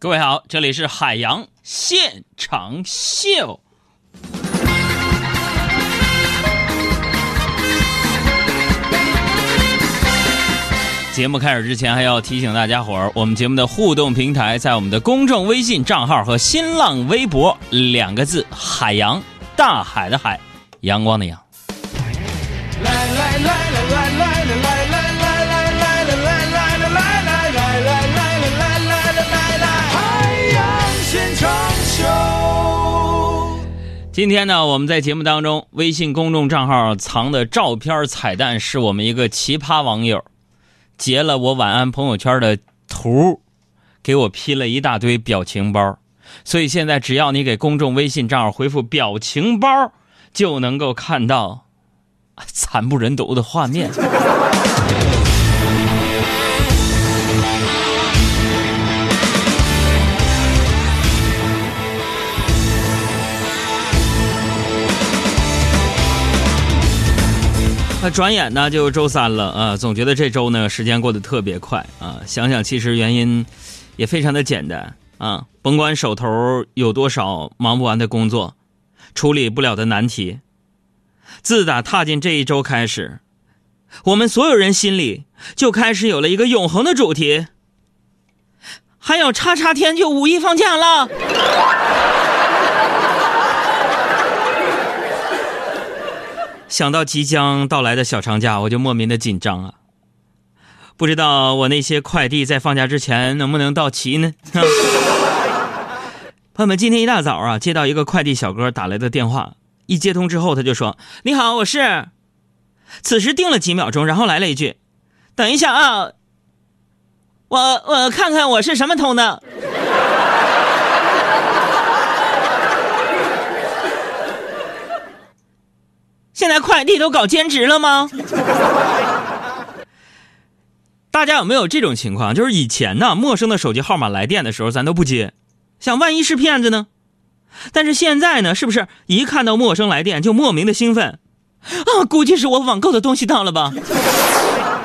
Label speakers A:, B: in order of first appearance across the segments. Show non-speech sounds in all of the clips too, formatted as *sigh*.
A: 各位好，这里是海洋现场秀。节目开始之前，还要提醒大家伙儿，我们节目的互动平台在我们的公众微信账号和新浪微博两个字“海洋”，大海的海，阳光的阳。今天呢，我们在节目当中，微信公众账号藏的照片彩蛋是我们一个奇葩网友。截了我晚安朋友圈的图，给我 P 了一大堆表情包，所以现在只要你给公众微信账号回复“表情包”，就能够看到惨不忍睹的画面。那转眼呢就周三了啊，总觉得这周呢时间过得特别快啊。想想其实原因也非常的简单啊，甭管手头有多少忙不完的工作，处理不了的难题，自打踏进这一周开始，我们所有人心里就开始有了一个永恒的主题，还有叉叉天就五一放假了。想到即将到来的小长假，我就莫名的紧张啊！不知道我那些快递在放假之前能不能到齐呢？*laughs* 朋友们，今天一大早啊，接到一个快递小哥打来的电话，一接通之后他就说：“你好，我是。”此时定了几秒钟，然后来了一句：“等一下啊，我我看看我是什么通的。”现在快递都搞兼职了吗？*laughs* 大家有没有这种情况？就是以前呢，陌生的手机号码来电的时候，咱都不接，想万一是骗子呢？但是现在呢，是不是一看到陌生来电就莫名的兴奋？啊，估计是我网购的东西到了吧？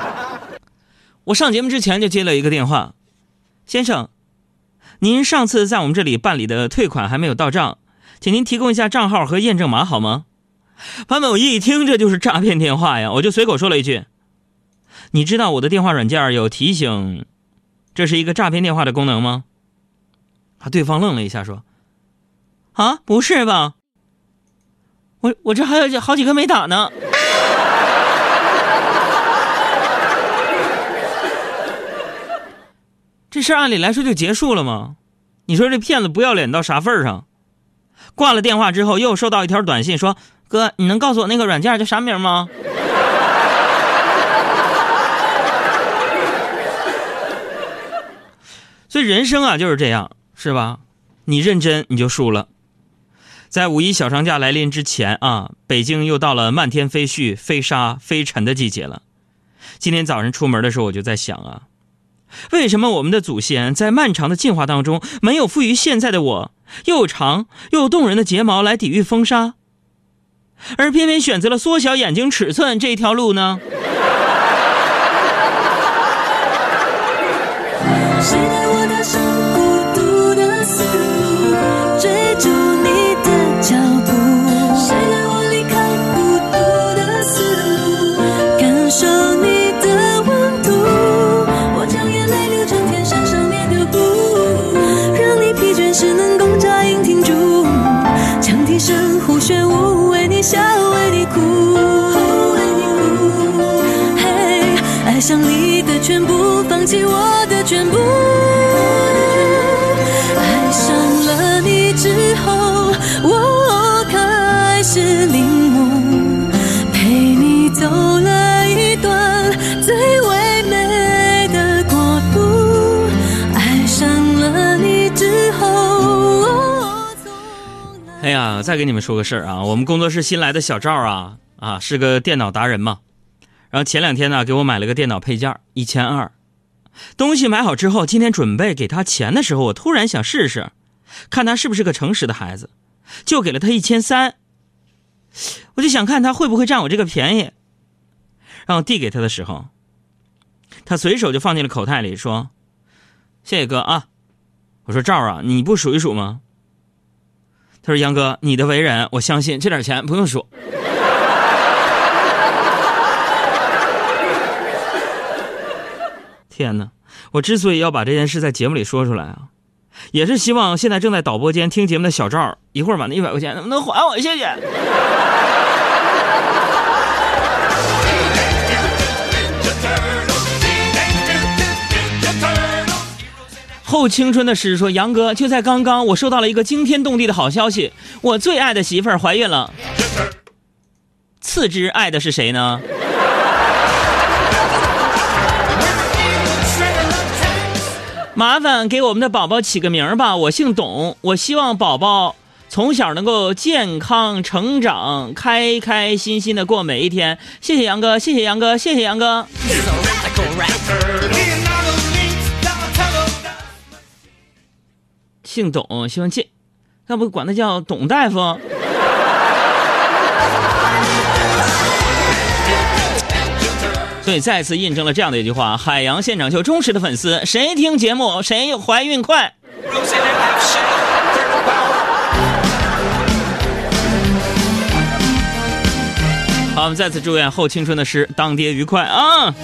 A: *laughs* 我上节目之前就接了一个电话，先生，您上次在我们这里办理的退款还没有到账，请您提供一下账号和验证码好吗？潘某一听这就是诈骗电话呀，我就随口说了一句：“你知道我的电话软件有提醒，这是一个诈骗电话的功能吗？”啊，对方愣了一下，说：“啊，不是吧？我我这还有好几个没打呢。”这事按理来说就结束了吗？你说这骗子不要脸到啥份上？挂了电话之后，又收到一条短信说。哥，你能告诉我那个软件叫啥名吗？*laughs* 所以人生啊就是这样，是吧？你认真你就输了。在五一小长假来临之前啊，北京又到了漫天飞絮、飞沙、飞尘的季节了。今天早上出门的时候，我就在想啊，为什么我们的祖先在漫长的进化当中，没有赋予现在的我又长又动人的睫毛来抵御风沙？而偏偏选择了缩小眼睛尺寸这条路呢？
B: 放弃我的全部。爱上了你之后，我开始领悟，陪你走了一段最唯美的国度。爱上了你之后，我
A: 哎呀，再给你们说个事儿啊，我们工作室新来的小赵啊啊，是个电脑达人嘛。然后前两天呢，给我买了个电脑配件，一千二。东西买好之后，今天准备给他钱的时候，我突然想试试，看他是不是个诚实的孩子，就给了他一千三。我就想看他会不会占我这个便宜。然后递给他的时候，他随手就放进了口袋里，说：“谢谢哥啊。”我说赵啊，你不数一数吗？他说杨哥，你的为人我相信，这点钱不用数。天哪！我之所以要把这件事在节目里说出来啊，也是希望现在正在导播间听节目的小赵，一会儿把那一百块钱能不能还我？谢谢。后青春的诗说：“杨哥，就在刚刚，我收到了一个惊天动地的好消息，我最爱的媳妇儿怀孕了。次之爱的是谁呢？”麻烦给我们的宝宝起个名儿吧，我姓董，我希望宝宝从小能够健康成长，开开心心的过每一天。谢谢杨哥，谢谢杨哥，谢谢杨哥。姓董，希望健，要不管他叫董大夫。所以再次印证了这样的一句话：海洋现场秀忠实的粉丝，谁听节目谁怀孕快。好，我们再次祝愿后青春的诗当爹愉快啊！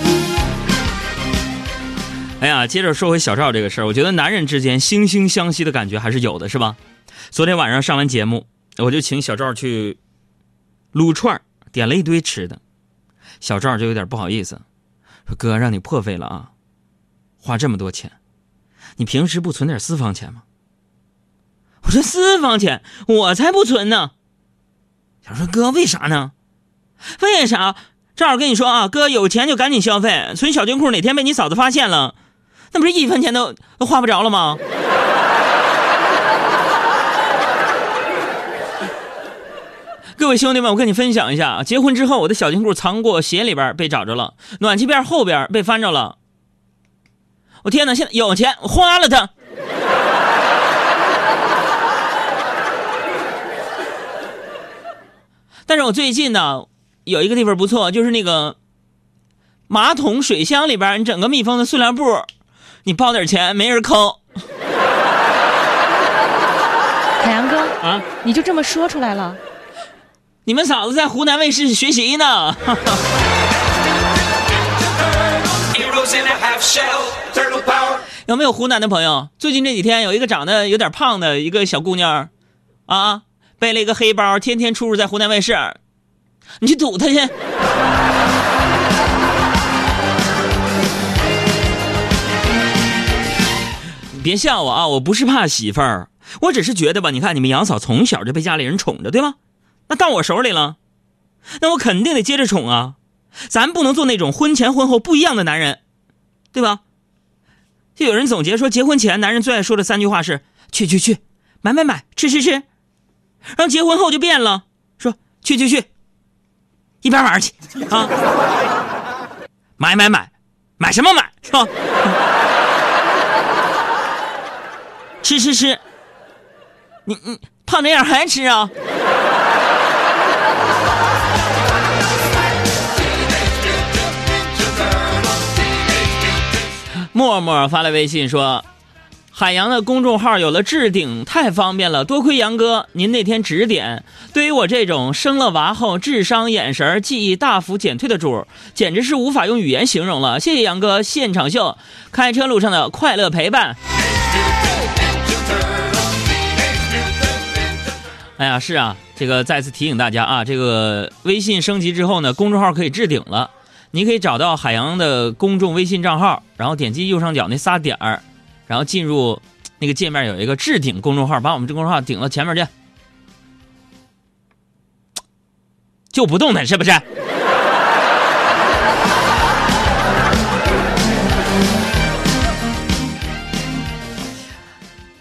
A: 哎呀，接着说回小赵这个事儿，我觉得男人之间惺惺相惜的感觉还是有的，是吧？昨天晚上上完节目，我就请小赵去撸串点了一堆吃的。小赵就有点不好意思，说：“哥，让你破费了啊，花这么多钱，你平时不存点私房钱吗？” *laughs* 我说：“私房钱，我才不存呢。”小说：“哥，为啥呢？为啥？赵跟你说啊，哥有钱就赶紧消费，存小金库，哪天被你嫂子发现了，那不是一分钱都都花不着了吗？”位兄弟们，我跟你分享一下，结婚之后我的小金库藏过鞋里边被找着了，暖气片后边被翻着了。我天哪，现在有钱花了它。*laughs* 但是我最近呢，有一个地方不错，就是那个马桶水箱里边，你整个密封的塑料布，你包点钱没人抠。*laughs*
C: 海洋哥
A: 啊，
C: 你就这么说出来了？
A: 你们嫂子在湖南卫视学习呢。*laughs* 有没有湖南的朋友？最近这几天有一个长得有点胖的一个小姑娘，啊，背了一个黑包，天天出入在湖南卫视。你去堵她去。你 *laughs* 别笑我啊，我不是怕媳妇儿，我只是觉得吧，你看你们杨嫂从小就被家里人宠着，对吗？那到我手里了，那我肯定得接着宠啊！咱不能做那种婚前婚后不一样的男人，对吧？就有人总结说，结婚前男人最爱说的三句话是“去去去，买买买，吃吃吃”，然后结婚后就变了，说“去去去，一边玩去啊，买买买，买什么买是吧？*laughs* 吃吃吃，你你胖这样还吃啊？”默默发来微信说：“海洋的公众号有了置顶，太方便了，多亏杨哥您那天指点。对于我这种生了娃后智商、眼神、记忆大幅减退的主，简直是无法用语言形容了。谢谢杨哥，现场秀，开车路上的快乐陪伴。”哎呀，是啊，这个再次提醒大家啊，这个微信升级之后呢，公众号可以置顶了。你可以找到海洋的公众微信账号，然后点击右上角那仨点儿，然后进入那个界面，有一个置顶公众号，把我们这公众号顶到前面去，就不动弹是不是？*laughs*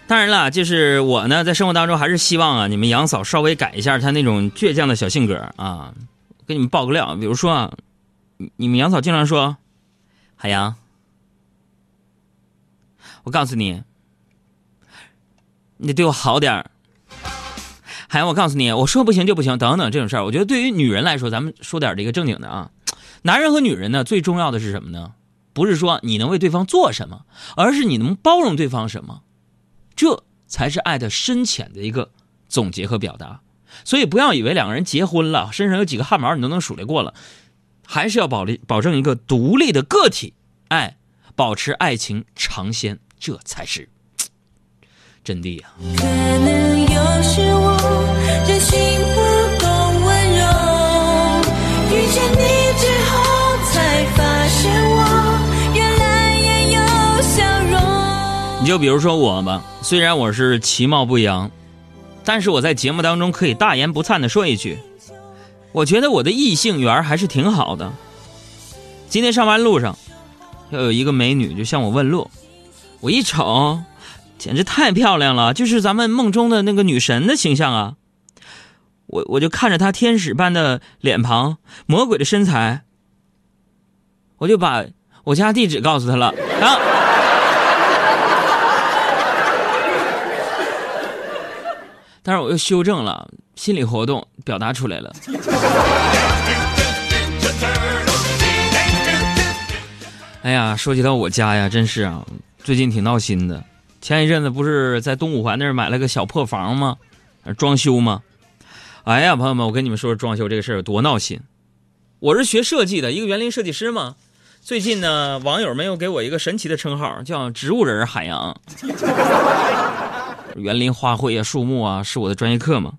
A: 当然了，就是我呢，在生活当中还是希望啊，你们杨嫂稍微改一下她那种倔强的小性格啊。给你们爆个料，比如说啊。你们杨嫂经常说：“海洋，我告诉你，你得对我好点儿。”海洋，我告诉你，我说不行就不行，等等这种事儿，我觉得对于女人来说，咱们说点这个正经的啊。男人和女人呢，最重要的是什么呢？不是说你能为对方做什么，而是你能包容对方什么。这才是爱的深浅的一个总结和表达。所以不要以为两个人结婚了，身上有几个汗毛你都能数得过了，还是要保立保证一个独立的个体，哎，保持爱情尝鲜，这才是 *tsk* 真谛呀、
B: 可能有时我真心不够温柔，遇见你之后才发现我原来也有笑容。
A: 你就比如说我吧，虽然我是其貌不扬，但是我在节目当中可以大言不惭的说一句，我觉得我的异性缘还是挺好的。今天上班路上，要有一个美女就向我问路，我一瞅，简直太漂亮了，就是咱们梦中的那个女神的形象啊！我我就看着她天使般的脸庞，魔鬼的身材，我就把我家地址告诉她了啊。但是我又修正了，心理活动表达出来了。哎呀，说起到我家呀，真是啊，最近挺闹心的。前一阵子不是在东五环那儿买了个小破房吗？装修吗？哎呀，朋友们，我跟你们说说装修这个事儿有多闹心。我是学设计的，一个园林设计师嘛。最近呢，网友们又给我一个神奇的称号，叫“植物人海洋”。*laughs* 园林花卉啊、树木啊，是我的专业课嘛。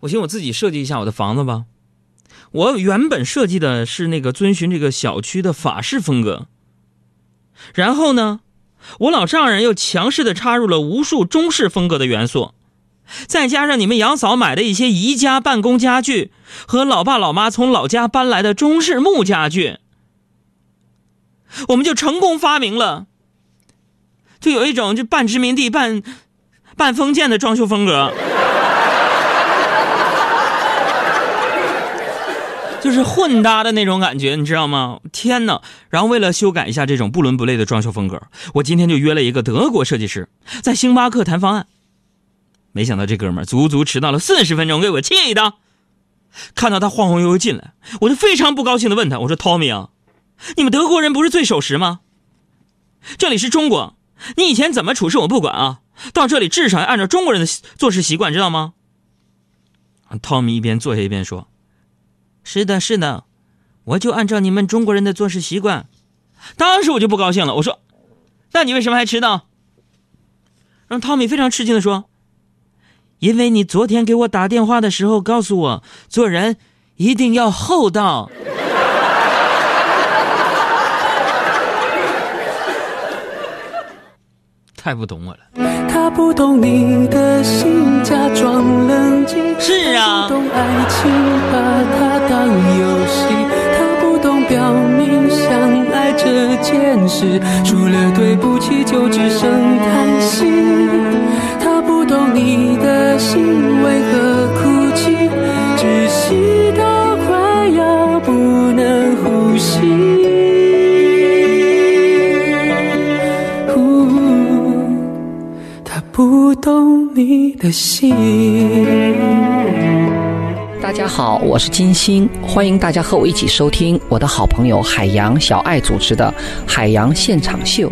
A: 我寻思我自己设计一下我的房子吧。我原本设计的是那个遵循这个小区的法式风格，然后呢，我老丈人又强势的插入了无数中式风格的元素，再加上你们杨嫂买的一些宜家办公家具和老爸老妈从老家搬来的中式木家具，我们就成功发明了，就有一种就半殖民地半半封建的装修风格，就是混搭的那种感觉，你知道吗？天哪！然后为了修改一下这种不伦不类的装修风格，我今天就约了一个德国设计师，在星巴克谈方案。没想到这哥们足足迟到了四十分钟，给我气的。看到他晃晃悠悠进来，我就非常不高兴的问他：“我说，Tommy 啊，你们德国人不是最守时吗？这里是中国，你以前怎么处事我不管啊，到这里至少要按照中国人的做事习惯，知道吗？”汤米一边坐下一边说：“是的，是的，我就按照你们中国人的做事习惯。”当时我就不高兴了，我说：“那你为什么还迟到？”让汤米非常吃惊的说：“因为你昨天给我打电话的时候告诉我，做人一定要厚道。”太不懂我了。
D: 他不懂你的心，假装冷静。
A: 是啊
D: 他不懂爱情，把它当游戏。他不懂表明相爱这件事，除了对不起就只剩叹息。他不懂你的心为何你的心。
E: 大家好，我是金星，欢迎大家和我一起收听我的好朋友海洋小爱主持的《海洋现场秀》。